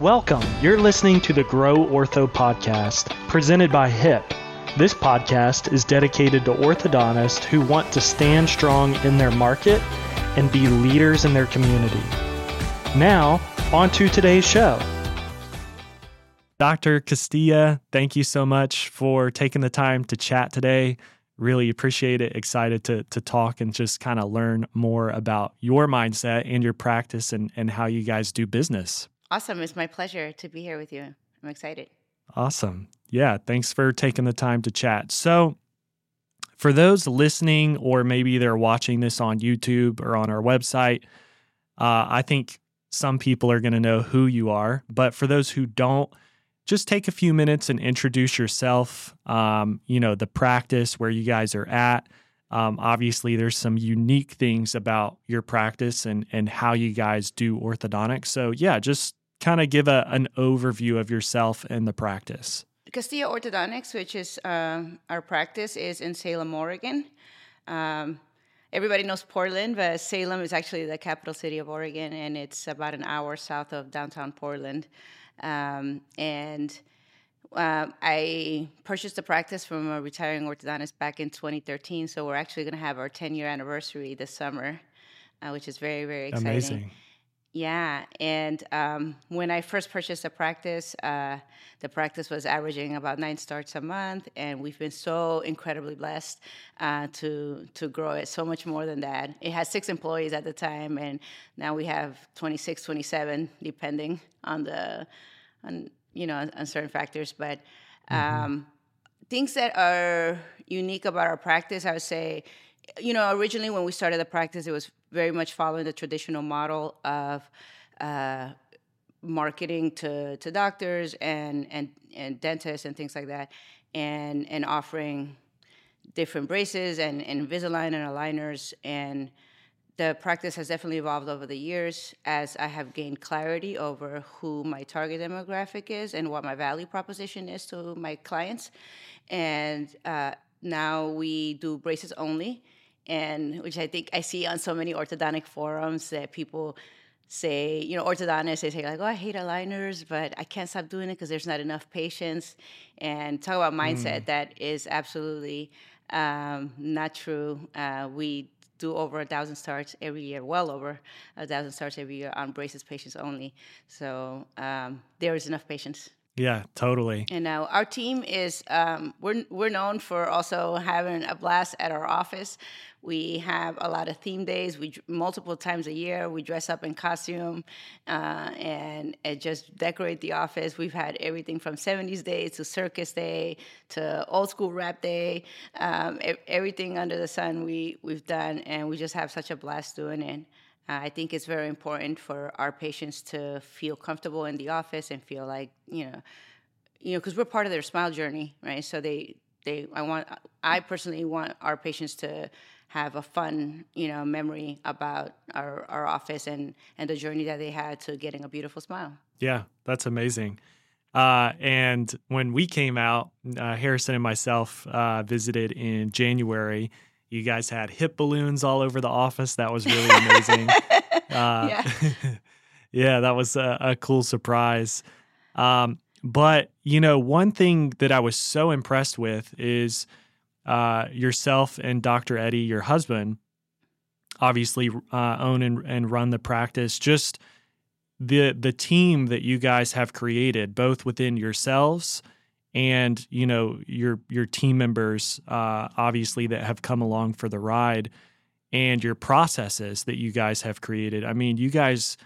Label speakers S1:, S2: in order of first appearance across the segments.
S1: Welcome. You're listening to the Grow Ortho podcast, presented by HIP. This podcast is dedicated to orthodontists who want to stand strong in their market and be leaders in their community. Now, on to today's show. Dr. Castilla, thank you so much for taking the time to chat today. Really appreciate it. Excited to, to talk and just kind of learn more about your mindset and your practice and, and how you guys do business.
S2: Awesome. It's my pleasure to be here with you. I'm excited.
S1: Awesome. Yeah. Thanks for taking the time to chat. So, for those listening, or maybe they're watching this on YouTube or on our website, uh, I think some people are going to know who you are. But for those who don't, just take a few minutes and introduce yourself, um, you know, the practice, where you guys are at. Um, obviously, there's some unique things about your practice and, and how you guys do orthodontics. So, yeah, just kind of give a, an overview of yourself and the practice.
S2: Castilla Orthodontics, which is uh, our practice, is in Salem, Oregon. Um, everybody knows Portland, but Salem is actually the capital city of Oregon, and it's about an hour south of downtown Portland. Um, and uh, I purchased the practice from a retiring orthodontist back in 2013, so we're actually going to have our 10 year anniversary this summer, uh, which is very, very exciting.
S1: Amazing.
S2: Yeah, and um, when I first purchased the practice, uh, the practice was averaging about nine starts a month, and we've been so incredibly blessed uh, to to grow it so much more than that. It had six employees at the time, and now we have 26, 27, depending on the on you know on certain factors. But mm-hmm. um, mm-hmm. things that are unique about our practice, I would say you know, originally when we started the practice, it was very much following the traditional model of uh, marketing to, to doctors and, and, and dentists and things like that, and, and offering different braces and, and Invisalign and aligners. And the practice has definitely evolved over the years as I have gained clarity over who my target demographic is and what my value proposition is to my clients. And uh, now we do braces only and which I think I see on so many orthodontic forums that people say, you know, orthodontists they say like, "Oh, I hate aligners, but I can't stop doing it because there's not enough patients." And talk about mindset, mm. that is absolutely um, not true. Uh, we do over a thousand starts every year, well over a thousand starts every year on braces patients only. So um, there is enough patients.
S1: Yeah, totally.
S2: You know, our team is um, we're we're known for also having a blast at our office. We have a lot of theme days. We multiple times a year we dress up in costume uh, and, and just decorate the office. We've had everything from '70s day to circus day to old school rap day. Um, everything under the sun we we've done, and we just have such a blast doing it. I think it's very important for our patients to feel comfortable in the office and feel like you know, you know, because we're part of their smile journey, right? So they they I want I personally want our patients to have a fun, you know, memory about our, our office and, and the journey that they had to getting a beautiful smile.
S1: Yeah, that's amazing. Uh, and when we came out, uh, Harrison and myself uh, visited in January. You guys had hip balloons all over the office. That was really amazing. Uh, yeah. yeah, that was a, a cool surprise. Um, but, you know, one thing that I was so impressed with is – uh, yourself and Dr. Eddie, your husband, obviously uh, own and, and run the practice. Just the the team that you guys have created, both within yourselves and you know your your team members, uh, obviously that have come along for the ride, and your processes that you guys have created. I mean, you guys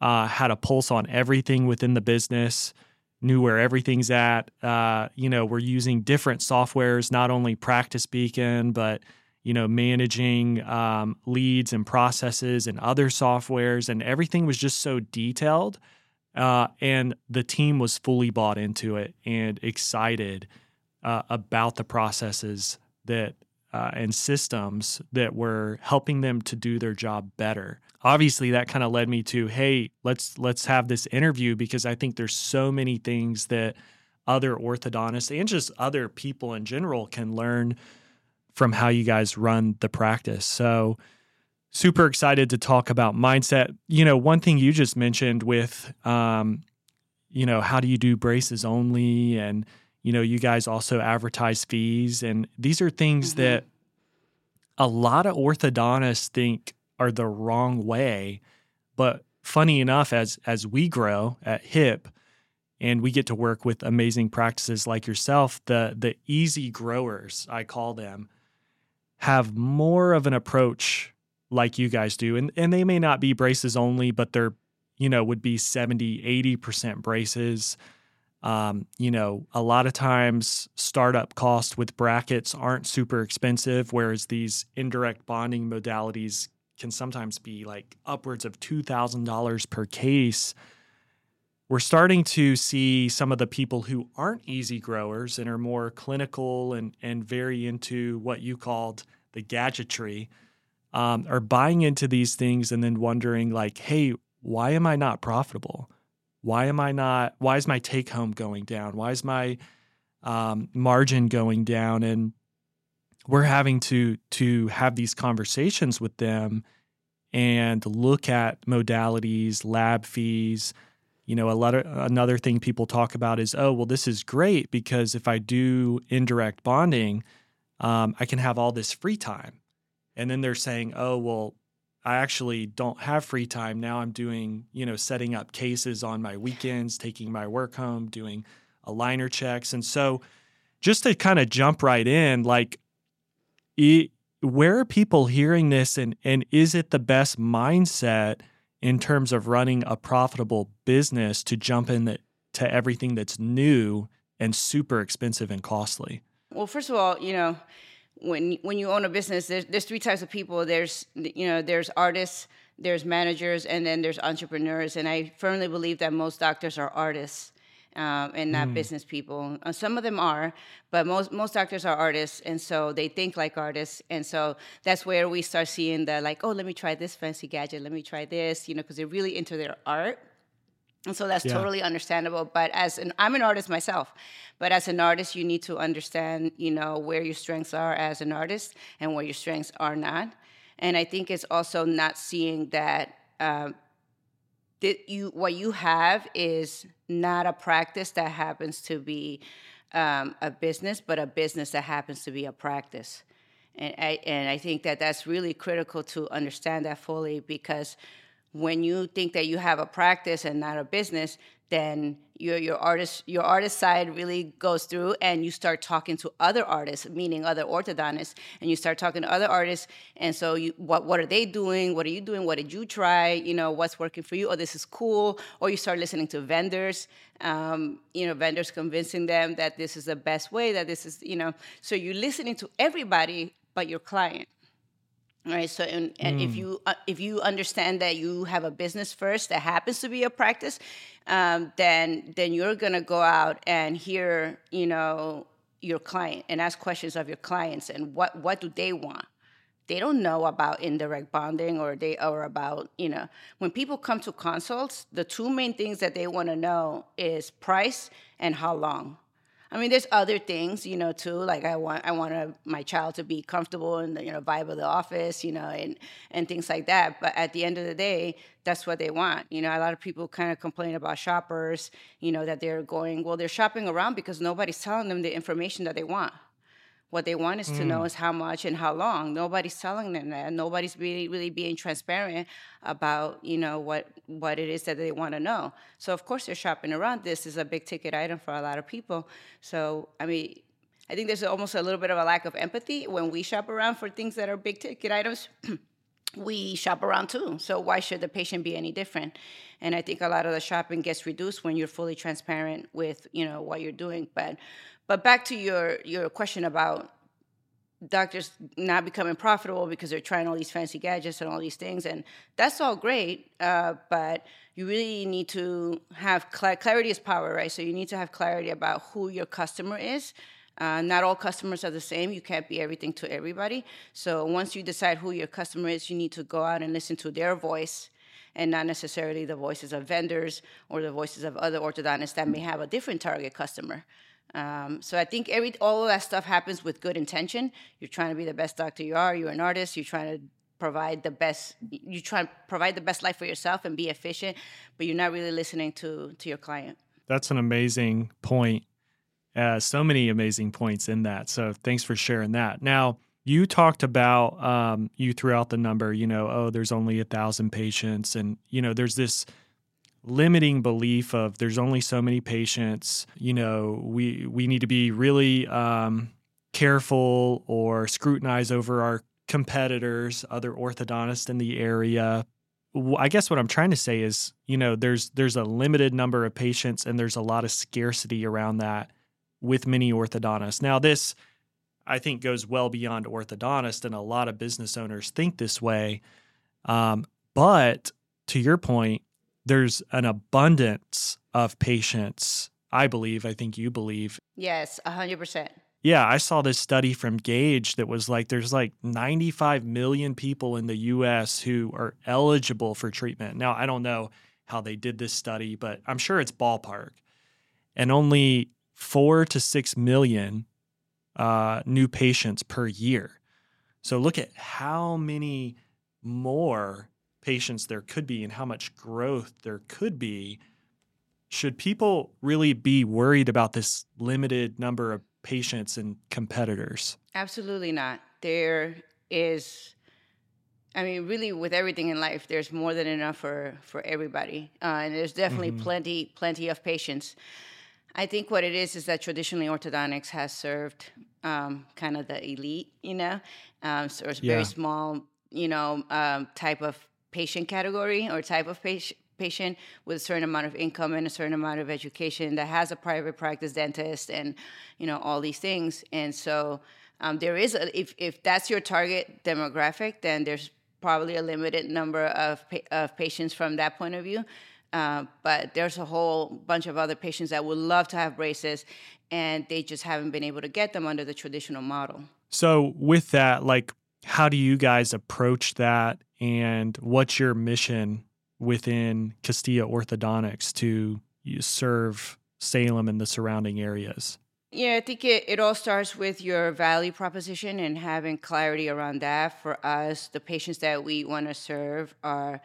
S1: uh, had a pulse on everything within the business knew where everything's at. Uh, you know, we're using different softwares, not only Practice Beacon, but you know, managing um, leads and processes and other softwares, and everything was just so detailed. Uh, and the team was fully bought into it and excited uh, about the processes that uh, and systems that were helping them to do their job better. Obviously, that kind of led me to, hey, let's let's have this interview because I think there's so many things that other orthodontists and just other people in general can learn from how you guys run the practice. So, super excited to talk about mindset. You know, one thing you just mentioned with um, you know, how do you do braces only? And, you know, you guys also advertise fees. And these are things mm-hmm. that a lot of orthodontists think are the wrong way. But funny enough, as as we grow at HIP and we get to work with amazing practices like yourself, the the easy growers, I call them, have more of an approach like you guys do. And and they may not be braces only, but they're, you know, would be 70, 80% braces. Um, you know, a lot of times startup costs with brackets aren't super expensive, whereas these indirect bonding modalities can sometimes be like upwards of $2,000 per case. We're starting to see some of the people who aren't easy growers and are more clinical and, and very into what you called the gadgetry um, are buying into these things and then wondering, like, hey, why am I not profitable? Why am I not? Why is my take home going down? Why is my um, margin going down? And we're having to to have these conversations with them and look at modalities, lab fees. You know, a lot another thing people talk about is, oh, well, this is great because if I do indirect bonding, um, I can have all this free time. And then they're saying, oh, well, I actually don't have free time. Now I'm doing, you know, setting up cases on my weekends, taking my work home, doing aligner checks. And so just to kind of jump right in, like, it, where are people hearing this and, and is it the best mindset in terms of running a profitable business to jump in the, to everything that's new and super expensive and costly?
S2: Well, first of all, you know, when when you own a business, there's, there's three types of people. There's you know there's artists, there's managers, and then there's entrepreneurs. And I firmly believe that most doctors are artists. Um, and not mm. business people. Uh, some of them are, but most most doctors are artists, and so they think like artists. And so that's where we start seeing the like, oh, let me try this fancy gadget, let me try this, you know, because they're really into their art. And so that's yeah. totally understandable. But as an, I'm an artist myself, but as an artist, you need to understand, you know, where your strengths are as an artist and where your strengths are not. And I think it's also not seeing that um, that you what you have is not a practice that happens to be um, a business, but a business that happens to be a practice. And I, and I think that that's really critical to understand that fully because when you think that you have a practice and not a business, then your your artist your artist side really goes through and you start talking to other artists meaning other orthodontists and you start talking to other artists. And so you what what are they doing? What are you doing? What did you try? You know what's working for you? Oh this is cool. Or you start listening to vendors um, you know vendors convincing them that this is the best way that this is you know. So you're listening to everybody but your client right so and, and mm. if you uh, if you understand that you have a business first that happens to be a practice um, then then you're going to go out and hear you know your client and ask questions of your clients and what what do they want they don't know about indirect bonding or they or about you know when people come to consults the two main things that they want to know is price and how long I mean, there's other things, you know, too. Like I want, I want a, my child to be comfortable in the, you know, vibe of the office, you know, and and things like that. But at the end of the day, that's what they want. You know, a lot of people kind of complain about shoppers, you know, that they're going, well, they're shopping around because nobody's telling them the information that they want. What they want is mm. to know mm. is how much and how long. Nobody's telling them that. Nobody's really, really being transparent about, you know, what what it is that they want to know. So of course they're shopping around. This is a big ticket item for a lot of people. So I mean, I think there's almost a little bit of a lack of empathy when we shop around for things that are big ticket items. we shop around too. So why should the patient be any different? And I think a lot of the shopping gets reduced when you're fully transparent with, you know, what you're doing. But but back to your your question about doctors not becoming profitable because they're trying all these fancy gadgets and all these things, and that's all great. Uh, but you really need to have cl- clarity is power, right? So you need to have clarity about who your customer is. Uh, not all customers are the same. You can't be everything to everybody. So once you decide who your customer is, you need to go out and listen to their voice and not necessarily the voices of vendors or the voices of other orthodontists that may have a different target customer. Um, so I think every all of that stuff happens with good intention. You're trying to be the best doctor you are. You're an artist. You're trying to provide the best. You try to provide the best life for yourself and be efficient, but you're not really listening to to your client.
S1: That's an amazing point. Uh, so many amazing points in that. So thanks for sharing that. Now, you talked about um, you threw out the number. You know, oh, there's only a thousand patients, and you know, there's this limiting belief of there's only so many patients. You know, we we need to be really um, careful or scrutinize over our competitors, other orthodontists in the area. I guess what I'm trying to say is, you know, there's there's a limited number of patients and there's a lot of scarcity around that with many orthodontists. Now this I think goes well beyond orthodontist and a lot of business owners think this way. Um, but to your point, there's an abundance of patients, I believe, I think you believe.
S2: Yes, 100%.
S1: Yeah, I saw this study from Gaidge that was like there's like 95 million people in the US who are eligible for treatment. Now, I don't know how they did this study, but I'm sure it's ballpark. And only 4 to 6 million uh, new patients per year. So look at how many more patients there could be and how much growth there could be. Should people really be worried about this limited number of patients and competitors?
S2: Absolutely not. There is, I mean, really, with everything in life, there's more than enough for for everybody, uh, and there's definitely mm-hmm. plenty plenty of patients. I think what it is is that traditionally orthodontics has served um, kind of the elite, you know, um, so it's yeah. very small, you know, um, type of patient category or type of patient patient with a certain amount of income and a certain amount of education that has a private practice dentist and you know all these things. And so um, there is a, if, if that's your target demographic then there's probably a limited number of, pa- of patients from that point of view. Uh, but there's a whole bunch of other patients that would love to have braces and they just haven't been able to get them under the traditional model.
S1: So with that like how do you guys approach that and what's your mission within Castilla Orthodontics to serve Salem and the surrounding areas?
S2: Yeah, I think it, it all starts with your value proposition and having clarity around that. For us, the patients that we want to serve are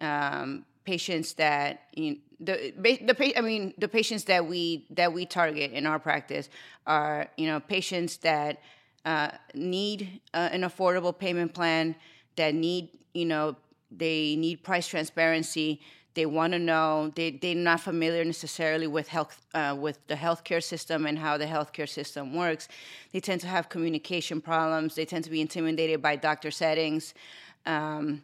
S2: um, patients that you know, the the I mean the patients that we that we target in our practice are you know patients that uh, need uh, an affordable payment plan, that need you know they need price transparency. They want to know they they're not familiar necessarily with health uh, with the healthcare system and how the healthcare system works. They tend to have communication problems. They tend to be intimidated by doctor settings. Um,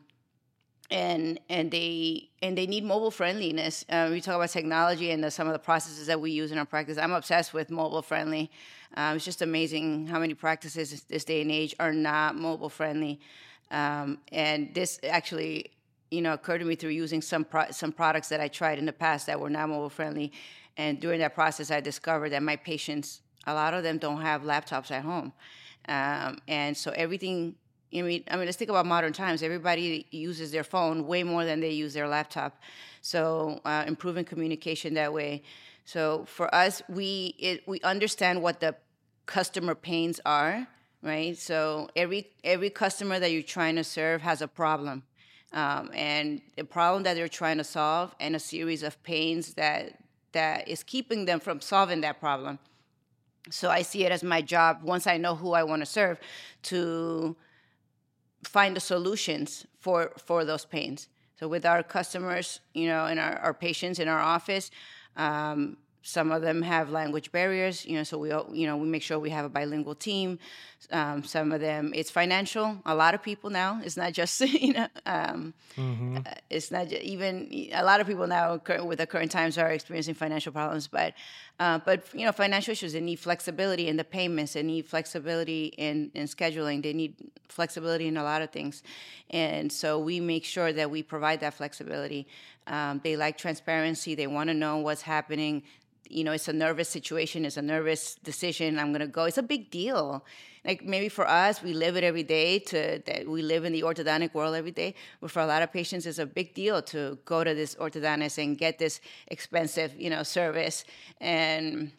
S2: and and they and they need mobile friendliness. Uh, we talk about technology and the, some of the processes that we use in our practice. I'm obsessed with mobile friendly. Um, it's just amazing how many practices this day and age are not mobile friendly. Um, and this actually, you know, occurred to me through using some pro- some products that I tried in the past that were not mobile friendly. And during that process, I discovered that my patients, a lot of them don't have laptops at home, um, and so everything. I mean, I mean, let's think about modern times. Everybody uses their phone way more than they use their laptop. So, uh, improving communication that way. So, for us, we it, we understand what the customer pains are right? So every every customer that you're trying to serve has a problem, um, and the problem that they're trying to solve, and a series of pains that that is keeping them from solving that problem. So I see it as my job once I know who I want to serve to find the solutions for for those pains. So with our customers, you know, and our, our patients in our office, um, some of them have language barriers, you know, so we, you know, we make sure we have a bilingual team. Um, some of them, it's financial. A lot of people now, it's not just, you know, um, mm-hmm. Uh, it's not even a lot of people now with the current times are experiencing financial problems. But, uh, but you know, financial issues. They need flexibility in the payments. They need flexibility in in scheduling. They need flexibility in a lot of things, and so we make sure that we provide that flexibility. Um, they like transparency. They want to know what's happening you know, it's a nervous situation, it's a nervous decision. I'm gonna go. It's a big deal. Like maybe for us, we live it every day. To that we live in the orthodontic world every day. But for a lot of patients, it's a big deal to go to this orthodontist and get this expensive, you know, service and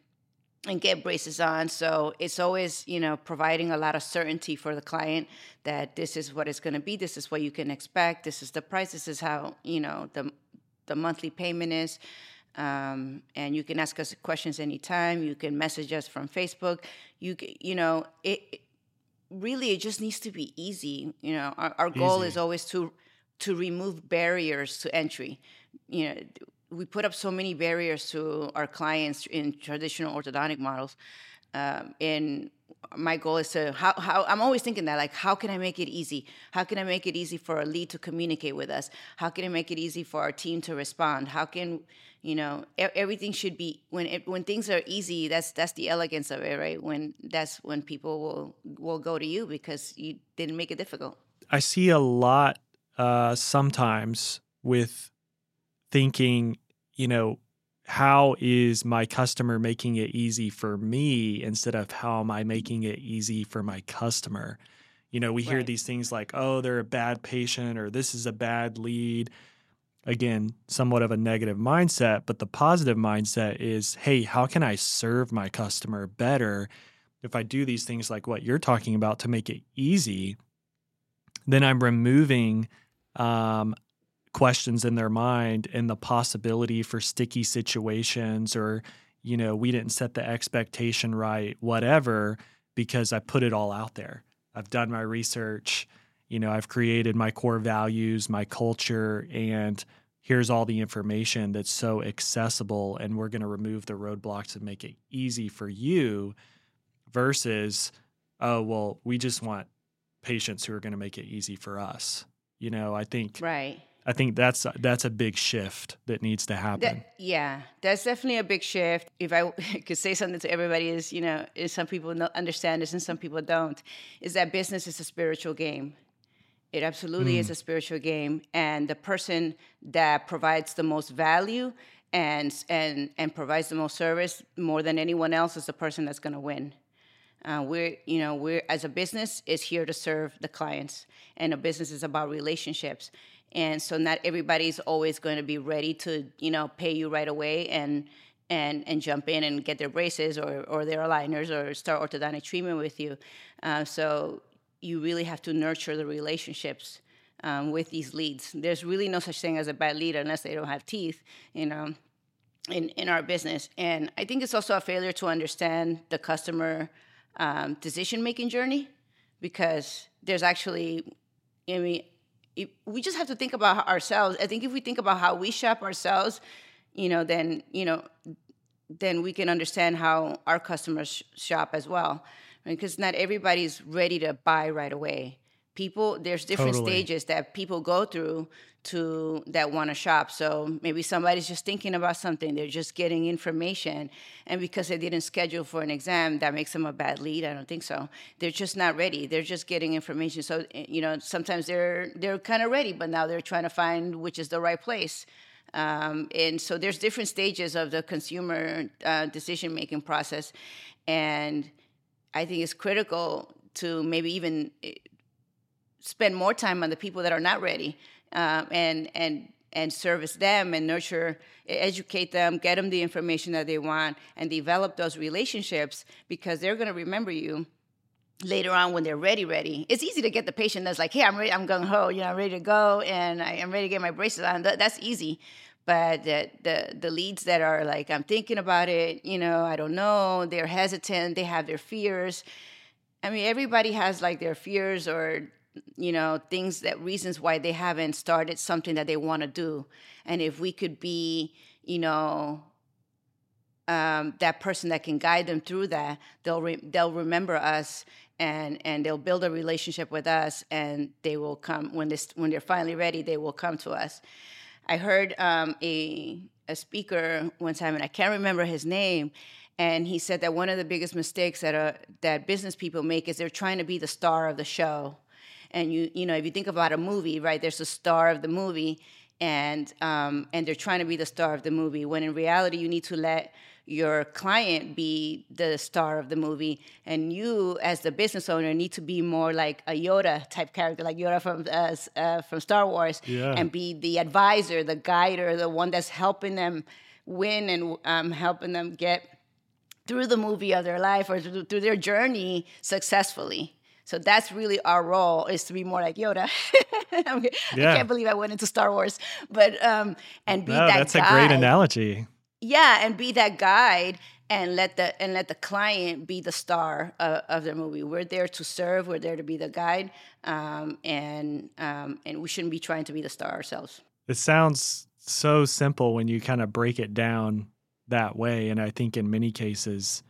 S2: and get braces on. So it's always, you know, providing a lot of certainty for the client that this is what it's going to be. This is what you can expect. This is the price. This is how, you know, the the monthly payment is. Um, and you can ask us questions anytime. You can message us from Facebook. You you know it. Really, it just needs to be easy. You know, our, our goal
S1: Easy.
S2: is always to to remove barriers to entry. You know, we put up so many barriers to our clients in traditional orthodontic models. Um, and my goal is to how, how I'm always thinking that like how can I make it easy? How can I make it easy for a lead to communicate with us? How can I make it easy for our team to respond? How can you know everything should be when it, when things are easy that's that's the elegance of it right when that's when people will will go to you because you didn't make it difficult
S1: I see a lot uh, sometimes with thinking, you know, how is my customer making it easy for me instead of how am I making it easy for my customer? You know, we hear
S2: Right.
S1: these things like, oh, they're a bad patient or this is a bad lead. Again, somewhat of a negative mindset, but the positive mindset is, hey, how can I serve my customer better if I do these things like what you're talking about to make it easy? then I'm removing um, questions in their mind and the possibility for sticky situations or, you know, we didn't set the expectation right, whatever, because I put it all out there. I've done my research, you know, I've created my core values, my culture, and here's all the information that's so accessible. And we're going to remove the roadblocks and make it easy for you versus, oh, well, we just want patients who are going to make it easy for us. You know, I think
S2: right
S1: I think that's that's a big shift that needs to happen.
S2: That, yeah, that's definitely a big shift. If I could say something to everybody, is you know, is some people understand this and some people don't. Is that business is a spiritual game. It absolutely is a spiritual game, and the person that provides the most value and and and provides the most service more than anyone else is the person that's going to win. Uh, we're, you know, we're as a business is here to serve the clients, and a business is about relationships. And so, not everybody's always going to be ready to, you know, pay you right away and and and jump in and get their braces or or their aligners or start orthodontic treatment with you. Uh, so, you really have to nurture the relationships um, with these leads. There's really no such thing as a bad lead unless they don't have teeth, you know in, in our business. And I think it's also a failure to understand the customer um, decision making journey because there's actually, I mean, if, we just have to think about ourselves. I think if we think about how we shop ourselves, you know, then, you know, then we can understand how our customers shop as well. Because not everybody's ready to buy right away. People, there's different
S1: Totally.
S2: stages that people go through to that want to shop. So maybe somebody's just thinking about something, they're just getting information, and because they didn't schedule for an exam, that makes them a bad lead. I don't think so. They're just not ready. They're just getting information. So eh, you know, sometimes they're they're kind of ready, but now they're trying to find which is the right place. Um, and so there's different stages of the consumer uh, decision making process, and I think it's critical to maybe even eh, spend more time on the people that are not ready um, and and and service them and nurture educate them get them the information that they want and develop those relationships because they're going to remember you later on when they're ready ready. It's easy to get the patient that's like hey i'm ready i'm gung-ho you know i'm ready to go and I, i'm ready to get my braces on. That, that's easy. But the, the the leads that are like i'm thinking about it you know i don't know they're hesitant they have their fears. I mean everybody has like their fears or you know things that reasons why they haven't started something that they want to do. And if we could be you know um, that person that can guide them through that they'll re- they'll remember us and and they'll build a relationship with us and they will come when this when they're finally ready they will come to us. I heard um, a a speaker one time and i can't remember his name and he said that one of the biggest mistakes that uh, that business people make is they're trying to be the star of the show and you you know if you think about a movie right there's a star of the movie and um, and they're trying to be the star of the movie when in reality you need to let your client be the star of the movie and you as the business owner need to be more like a yoda type character like yoda from uh, uh, from star wars
S1: Yeah.
S2: and be the advisor the guider the one that's helping them win and um, helping them get through the movie of their life or through, through their journey successfully. So that's really our role is to be more like Yoda. I mean, I can't believe I went into Star Wars, but um, and be
S1: No,
S2: that
S1: that's a great analogy.
S2: yeah and be that guide and let the and let the client be the star of, of the movie. We're there to serve we're there to be the guide um, and um, and we shouldn't be trying to be the star ourselves.
S1: It sounds so simple when you kind of break it down that way and i think in many cases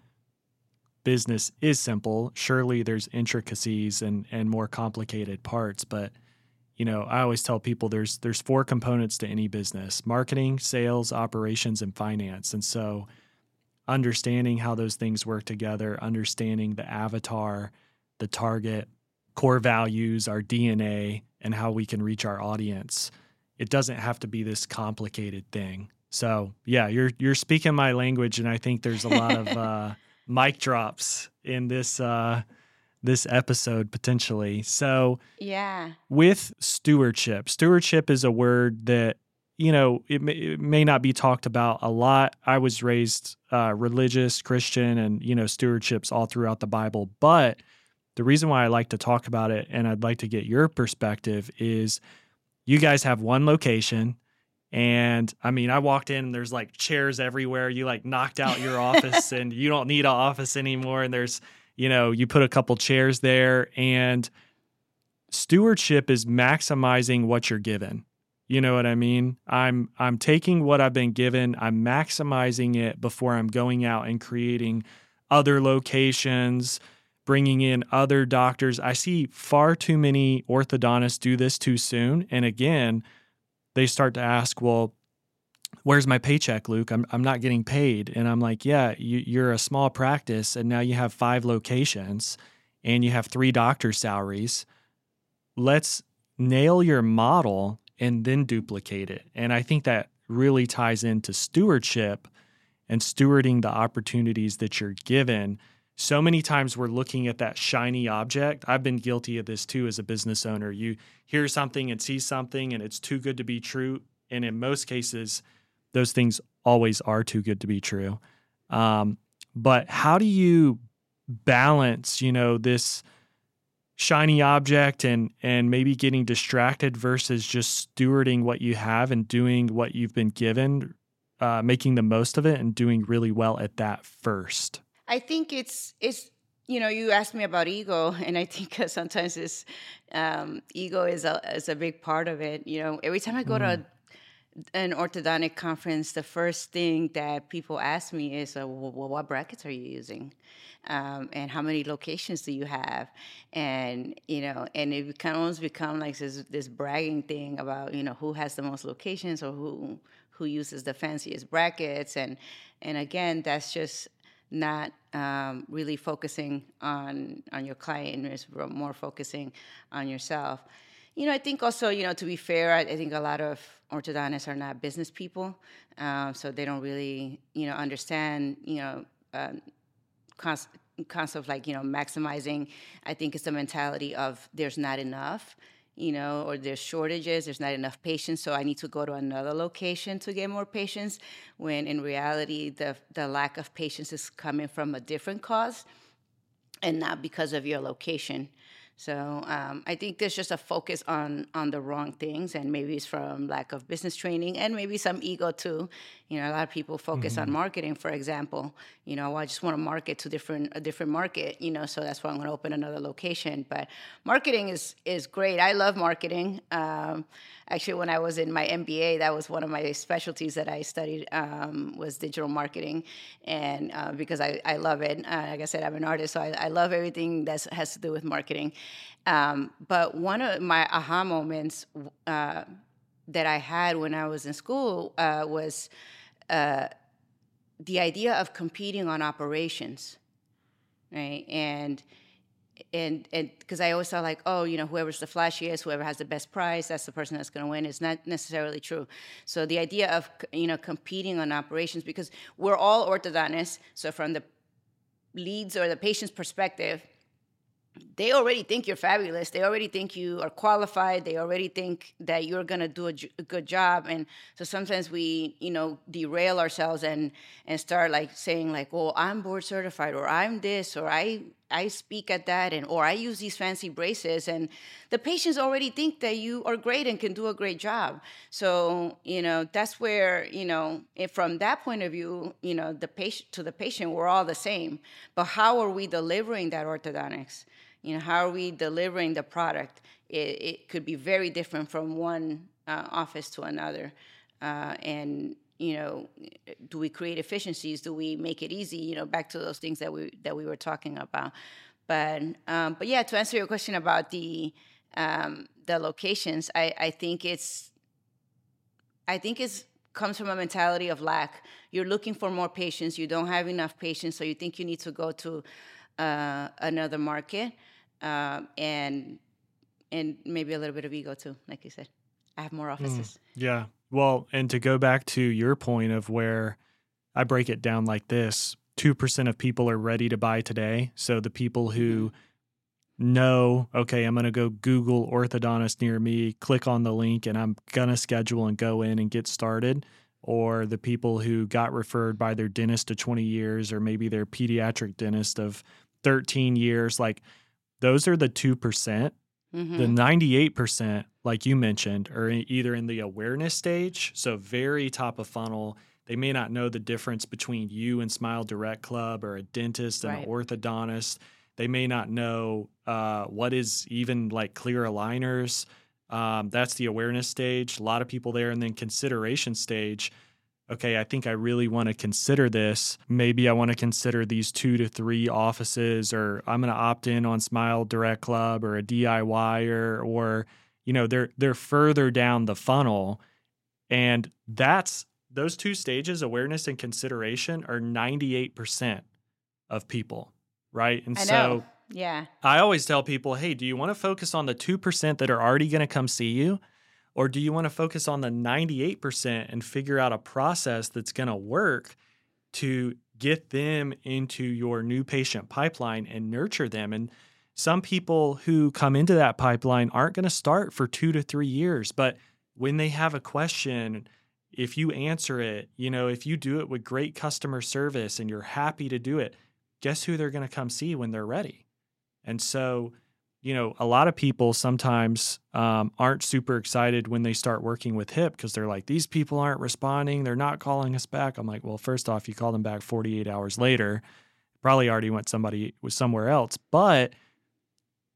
S1: business is simple surely there's intricacies and and more complicated parts but you know, I always tell people there's there's four components to any business: marketing, sales, operations, and finance. And so understanding how those things work together, understanding the avatar, the target, core values, our DNA, and how we can reach our audience. It doesn't have to be this complicated thing. So yeah, you're you're speaking my language, and I think there's a lot of uh, mic drops in this uh, this episode potentially. So,
S2: yeah.
S1: With stewardship, stewardship is a word that you know it may, it may not be talked about a lot. I was raised uh, religious, Christian, and you know stewardship's all throughout the Bible. But the reason why I like to talk about it, and I'd like to get your perspective, is you guys have one location. And I mean, I walked in and there's like chairs everywhere. You like knocked out your office and you don't need an office anymore. And there's you know, you put a couple chairs there and stewardship is maximizing what you're given. You know what I mean? I'm I'm taking what I've been given, I'm maximizing it before I'm going out and creating other locations, bringing in other doctors. I see far too many orthodontists do this too soon, and again, they start to ask, well, where's my paycheck, Luke? I'm, I'm not getting paid. And I'm like, yeah, you, you're a small practice and now you have five locations and you have three doctor salaries. Let's nail your model and then duplicate it. And I think that really ties into stewardship and stewarding the opportunities that you're given. So many times we're looking at that shiny object. I've been guilty of this too as a business owner. You hear something and see something and it's too good to be true. And in most cases, those things always are too good to be true. Um, but how do you balance, you know, this shiny object and and maybe getting distracted versus just stewarding what you have and doing what you've been given, uh, making the most of it and doing really well at that first?
S2: I think it's it's you know you asked me about ego and i think sometimes it's um, ego is a is a big part of it you know every time i go mm. to a an orthodontic conference, the first thing that people ask me is, uh, well, what brackets are you using? Um, and how many locations do you have? And, you know, and it can almost become like this, this bragging thing about, you know, who has the most locations or who, who uses the fanciest brackets. And, and again, that's just not um, really focusing on, on your client, it's more focusing on yourself. You know, I think also, you know, to be fair, I, I think a lot of orthodontists are not business people, um, so they don't really, you know, understand, you know, uh, concept of like, you know, maximizing. I think it's the mentality of there's not enough, you know, or there's shortages, there's not enough patients, so I need to go to another location to get more patients. When in reality, the the lack of patients is coming from a different cause, and not because of your location. So um, I think there's just a focus on on the wrong things, and maybe it's from lack of business training, and maybe some ego too. You know, a lot of people focus mm-hmm. on marketing, for example. You know, well, I just want to market to different a different market. You know, so that's why I'm going to open another location. But marketing is is great. I love marketing. Um, actually, when I was in my MBA, that was one of my specialties that I studied um, was digital marketing, and uh, because I, I love it. Uh, like I said, I'm an artist, so I, I love everything that has to do with marketing. Um, but one of my aha moments uh, that I had when I was in school uh, was uh, the idea of competing on operations, right? And and and because I always thought like, oh, you know, whoever's the flashiest, whoever has the best price, that's the person that's going to win. It's not necessarily true. So the idea of you know competing on operations because we're all orthodontists. So from the leads or the patient's perspective, they already think you're fabulous. They already think you are qualified. They already think that you're going to do a, good job. And so sometimes we, you know, derail ourselves and and start like saying like, "Well, I'm board certified or I'm this or I I speak at that and or I use these fancy braces and the patients already think that you are great and can do a great job. So, you know, that's where, you know, from that point of view, you know, the patient to the patient we're all the same. But how are we delivering that orthodontics? You know, how are we delivering the product? It, it could be very different from one uh, office to another. Uh, and you know do we create efficiencies? Do we make it easy? You know back to those things that we that we were talking about. But um, but yeah to answer your question about the um, the locations i i think it's i think it's comes from a mentality of lack. You're looking for more patients. You don't have enough patients so you think you need to go to uh, another market uh, and and maybe a little bit of ego too like you said i have more hmm. offices
S1: mm, yeah well, and to go back to your point of where I break it down like this 2% of people are ready to buy today. So the people who mm-hmm. know, okay, I'm going to go Google orthodontist near me, click on the link, and I'm going to schedule and go in and get started. Or the people who got referred by their dentist to 20 years, or maybe their pediatric dentist of 13 years. Like those are the 2%. Mm-hmm. The 98%, like you mentioned, are either in the awareness stage, so very top of funnel. They may not know the difference between you and Smile Direct Club or a dentist and right. an orthodontist. They may not know uh, what is even like clear aligners. Um, that's the awareness stage. A lot of people there. And then consideration stage okay, I think I really want to consider this. Maybe I want to consider these two to three offices, or I'm going to opt in on Smile Direct Club or a DIY or, or you know, they're they're further down the funnel, and that's those two stages, awareness and consideration, are 98% of people, right? And so.
S2: Yeah.
S1: I always tell people, hey, do you want to focus on the 2% that are already going to come see you? Or do you want to focus on the 98% and figure out a process that's going to work to get them into your new patient pipeline and nurture them? And some people who come into that pipeline aren't going to start for two to three years, but when they have a question, if you answer it, you know, if you do it with great customer service and you're happy to do it, guess who they're going to come see when they're ready? And so, you know, a lot of people sometimes um, aren't super excited when they start working with HIP because they're like, these people aren't responding. They're not calling us back. I'm like, well, first off, you call them back 48 hours later. Probably already went somebody was somewhere else, but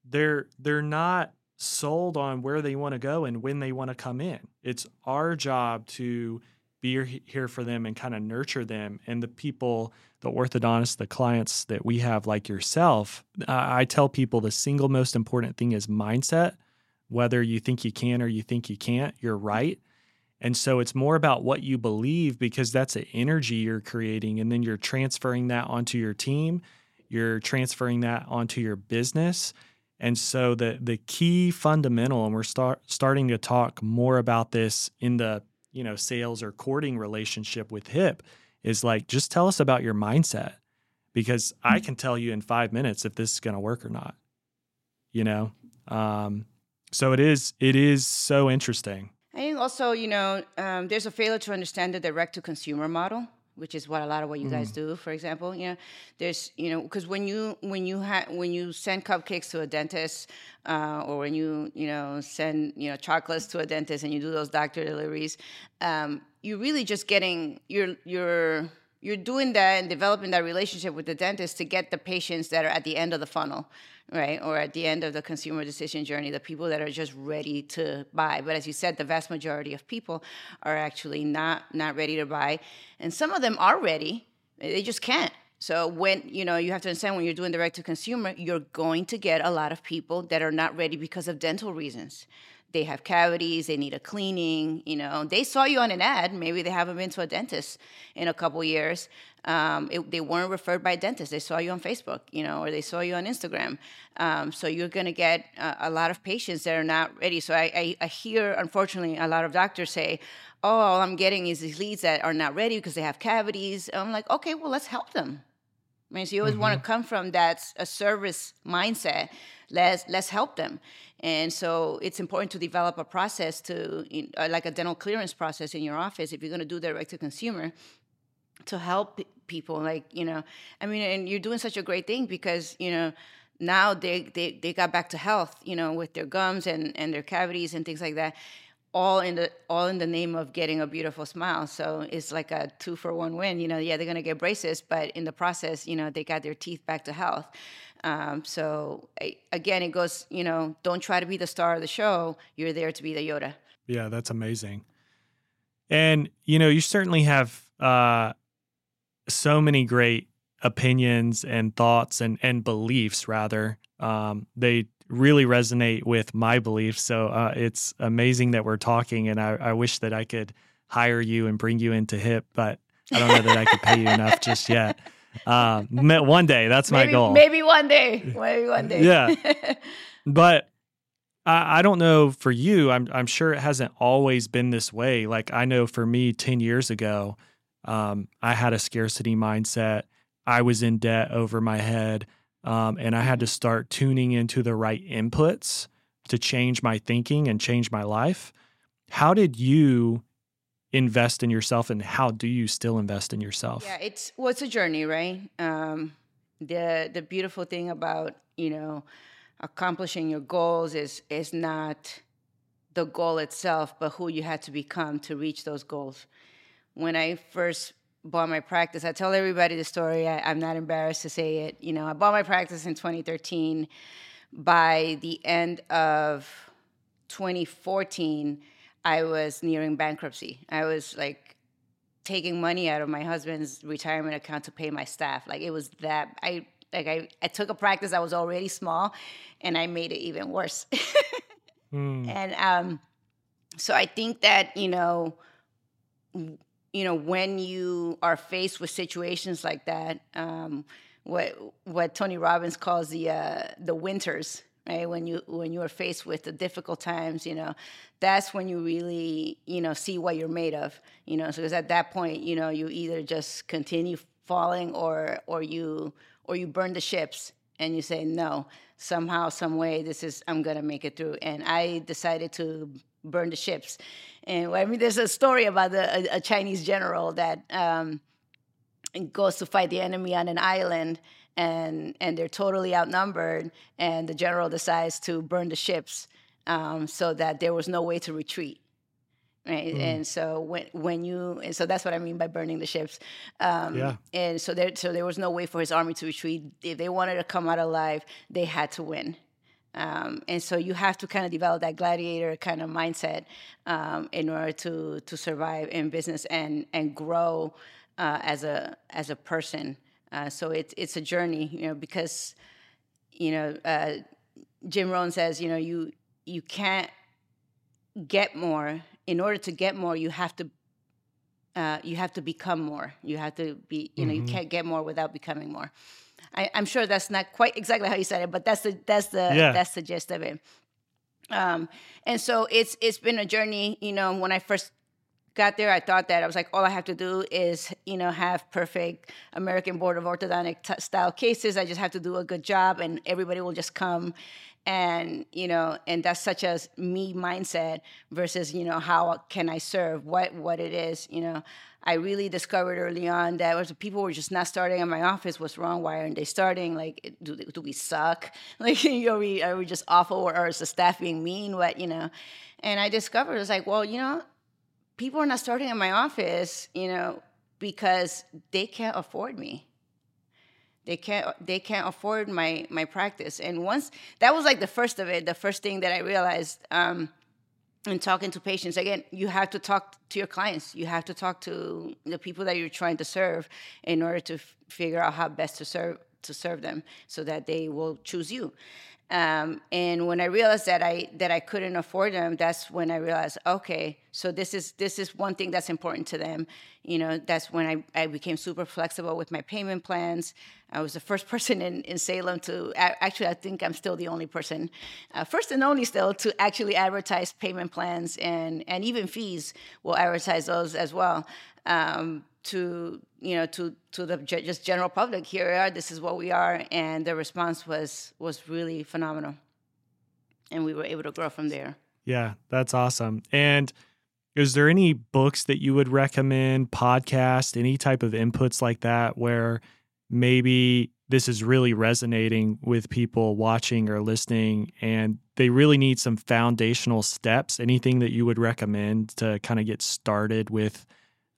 S1: they're they're not sold on where they want to go and when they want to come in. It's our job to be here for them and kind of nurture them. And the people, the orthodontists, the clients that we have, like yourself, I tell people the single most important thing is mindset. Whether you think you can or you think you can't, you're right. And so it's more about what you believe because that's an energy you're creating. And then you're transferring that onto your team, you're transferring that onto your business. And so the the key fundamental, and we're start, starting to talk more about this in the you know sales or courting relationship with hip is like just tell us about your mindset because i mm. can tell you in five minutes if this is going to work or not you know um, so it is it is so interesting
S2: i think also you know um, there's a failure to understand the direct to consumer model which is what a lot of what you guys mm. do for example you know there's you know because when you when you have when you send cupcakes to a dentist uh, or when you you know send you know chocolates to a dentist and you do those doctor deliveries um, you're really just getting you're you're you're doing that and developing that relationship with the dentist to get the patients that are at the end of the funnel right? Or at the end of the consumer decision journey the people that are just ready to buy. But as you said the vast majority of people are actually not not ready to buy. And some of them are ready. They just can't. So when you know you have to understand when you're doing direct to consumer you're going to get a lot of people that are not ready because of dental reasons they have cavities, they need a cleaning, you know. They saw you on an ad, maybe they haven't been to a dentist in a couple years. Um, it, they weren't referred by a dentist. They saw you on Facebook, you know, or they saw you on Instagram. Um, so you're going to get a, a, lot of patients that are not ready. So I, I, I, hear, unfortunately, a lot of doctors say, "Oh, all I'm getting is these leads that are not ready because they have cavities." I'm like, okay, well, let's help them. I mean, so you always mm-hmm. want to come from that a service mindset. Let's let's help them. And so it's important to develop a process to uh, like a dental clearance process in your office if you're going to do direct to consumer to help people like you know i mean and you're doing such a great thing because you know now they, they they got back to health you know with their gums and and their cavities and things like that all in the all in the name of getting a beautiful smile. So it's like a two for one win you know yeah they're to get braces but in the process you know they got their teeth back to health um, so again it goes you know don't try to be the star of the show. You're there to be the yoda.
S1: Yeah that's amazing. And you know you certainly have uh, so many great opinions and thoughts and and beliefs rather. Um, they really resonate with my beliefs. So uh, it's amazing that we're talking and I, I, wish that i could hire you and bring you into hip but i don't know that i could pay you enough just yet um, one day that's
S2: maybe,
S1: my goal
S2: maybe one day maybe one day
S1: yeah but I, I don't know for you I'm, I'm sure it hasn't always been this way like i know for me 10 years ago um, I had a scarcity mindset. I was in debt over my head. Um, and I had to start tuning into the right inputs to change my thinking and change my life. How did you invest in yourself and how do you still invest in yourself?
S2: Yeah, it's well, it's a journey, right? Um, the the beautiful thing about, you know, accomplishing your goals is is not the goal itself, but who you had to become to reach those goals when I first bought my practice, I tell everybody the story. I, am not embarrassed to say it. You know, I bought my practice in 2013. By the end of 2014, I was nearing bankruptcy. I was like taking money out of my husband's retirement account to pay my staff. Like it was that I like I, I took a practice that was already small and I made it even worse. mm. And um so I think that, you know, you know, when you are faced with situations like that, um, what what Tony Robbins calls the uh, the winters, right? When you when you are faced with the difficult times, you know, that's when you really you know see what you're made of, you know. So because at that point, you know, you either just continue falling or or you or you burn the ships and you say no somehow some way this is i'm gonna make it through and i decided to burn the ships and I mean, there's a story about a, a Chinese general that um, goes to fight the enemy on an island, and and they're totally outnumbered, and the general decides to burn the ships um, so that there was no way to retreat. Right, mm. and so when when you and so that's what I mean by burning the ships. Um, yeah. And so there so there was no way for his army to retreat. If they wanted to come out alive, they had to win. Um, and so you have to kind of develop that gladiator kind of mindset um, in order to to survive in business and and grow uh, as a as a person. Uh, so it's it's a journey, you know, because you know uh, Jim Rohn says, you know, you you can't get more. In order to get more, you have to uh, you have to become more. You have to be, you know, mm-hmm. you can't get more without becoming more. I, am sure that's not quite exactly how you said it, but that's the that's the yeah. that's the gist of it. Um, and so it's it's been a journey. You know, when I first got there, I thought that I was like, all I have to do is, you know, have perfect American Board of Orthodontic t- style cases. I just have to do a good job, and everybody will just come. And you know, and that's such a me mindset versus you know how can I serve what what it is. You know, I really discovered early on that was people were just not starting in my office. What's wrong? Why aren't they starting? Like, do, do we suck? Like, you know, are we, are we just awful or, is the staff being mean? What, you know? And I discovered, it's like, well, you know, people are not starting in my office, you know, because they can't afford me. They can't they can't afford my my practice. And once that was like the first of it, the first thing that I realized. Um, and talking to patients again you have to talk to your clients you have to talk to the people that you're trying to serve in order to f- figure out how best to serve to serve them so that they will choose you um, and when I realized that I that I couldn't afford them, that's when I realized, okay, so this is this is one thing that's important to them. You know, that's when I, I became super flexible with my payment plans. I was the first person in, in Salem to actually, I think I'm still the only person, uh, first and only still, to actually advertise payment plans and and even fees. We'll advertise those as well. Um, to you know to to the just general public here we are this is what we are and the response was was really phenomenal. And we were able to grow from there.
S1: Yeah that's awesome. And is there any books that you would recommend podcast any type of inputs like that where maybe this is really resonating with people watching or listening and they really need some foundational steps? Anything that you would recommend to kind of get started with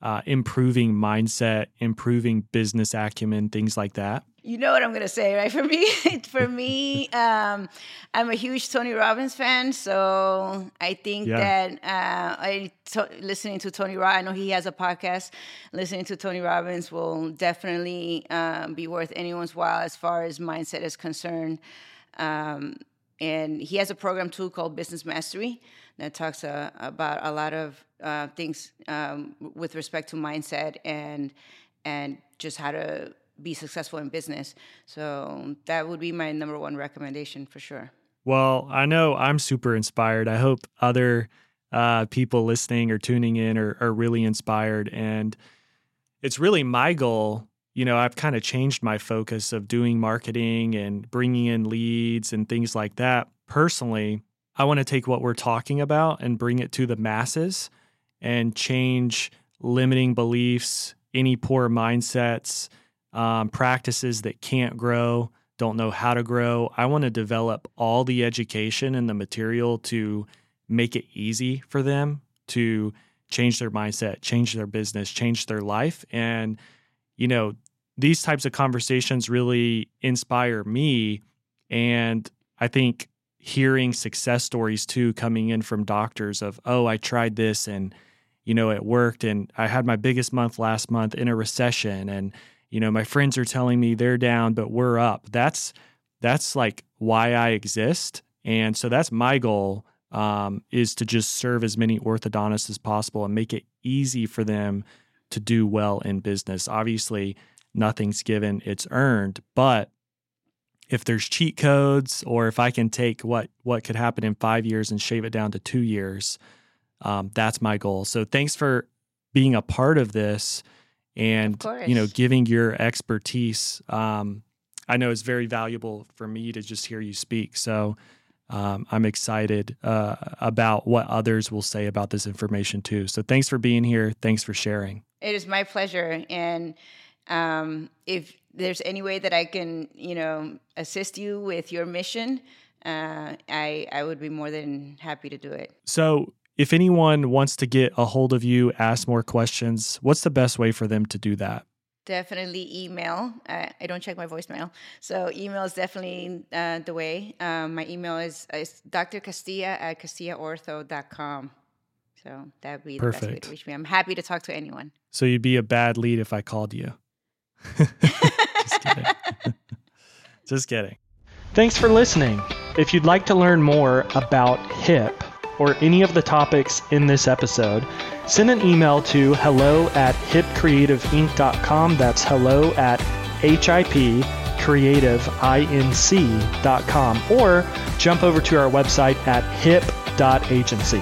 S1: uh, improving mindset, improving business acumen, things like that?
S2: You know what I'm gonna say, right? For me, for me, um, I'm a huge Tony Robbins fan, so I think yeah. that uh, I to, listening to Tony Robbins. I know he has a podcast. Listening to Tony Robbins will definitely um, be worth anyone's while as far as mindset is concerned. Um, and he has a program too called Business Mastery that talks uh, about a lot of uh, things um, with respect to mindset and and just how to be successful in business. So that would be my number one recommendation for sure.
S1: Well, I know I'm super inspired. I hope other uh, people listening or tuning in are, are really inspired. And it's really my goal. You know, I've kind of changed my focus of doing marketing and bringing in leads and things like that personally I want to take what we're talking about and bring it to the masses and change limiting beliefs, any poor mindsets, um, practices that can't grow, don't know how to grow. I want to develop all the education and the material to make it easy for them to change their mindset, change their business, change their life. And, you know, these types of conversations really inspire me. And I think hearing success stories too coming in from doctors of oh i tried this and you know it worked and i had my biggest month last month in a recession and you know my friends are telling me they're down but we're up. That's that's like why i exist. And so that's my goal um, is to just serve as many orthodontists as possible and make it easy for them to do well in business. Obviously nothing's given it's earned but if there's cheat codes or if I can take what what could happen in five years and shave it down to two years, um, that's my goal. So thanks for being a part of this and you know giving your expertise. Um, I know it's very valuable for me to just hear you speak. So um, I'm excited uh, about what others will say about this information too. So thanks for being here. Thanks for sharing.
S2: It is my pleasure. And um, if there's any way that I can, you know, assist you with your mission, uh, I I would be more than happy to do it.
S1: So, if anyone wants to get a hold of you, ask more questions, what's the best way for them to do that?
S2: Definitely email. I, I don't check my voicemail, so email is definitely uh, the way. Um, my email is, is Dr. Castilla at castillaortho.com. So that would be the Perfect. best way to reach me. I'm happy to talk to anyone.
S1: So you'd be a bad lead if I called you. Just kidding. Just kidding. Thanks for listening. If you'd like to learn more about HIP or any of the topics in this episode, send an email to hello at hipcreativeinc.com. That's hello at HIP hipcreativeinc.com or jump over to our website at hip.agency.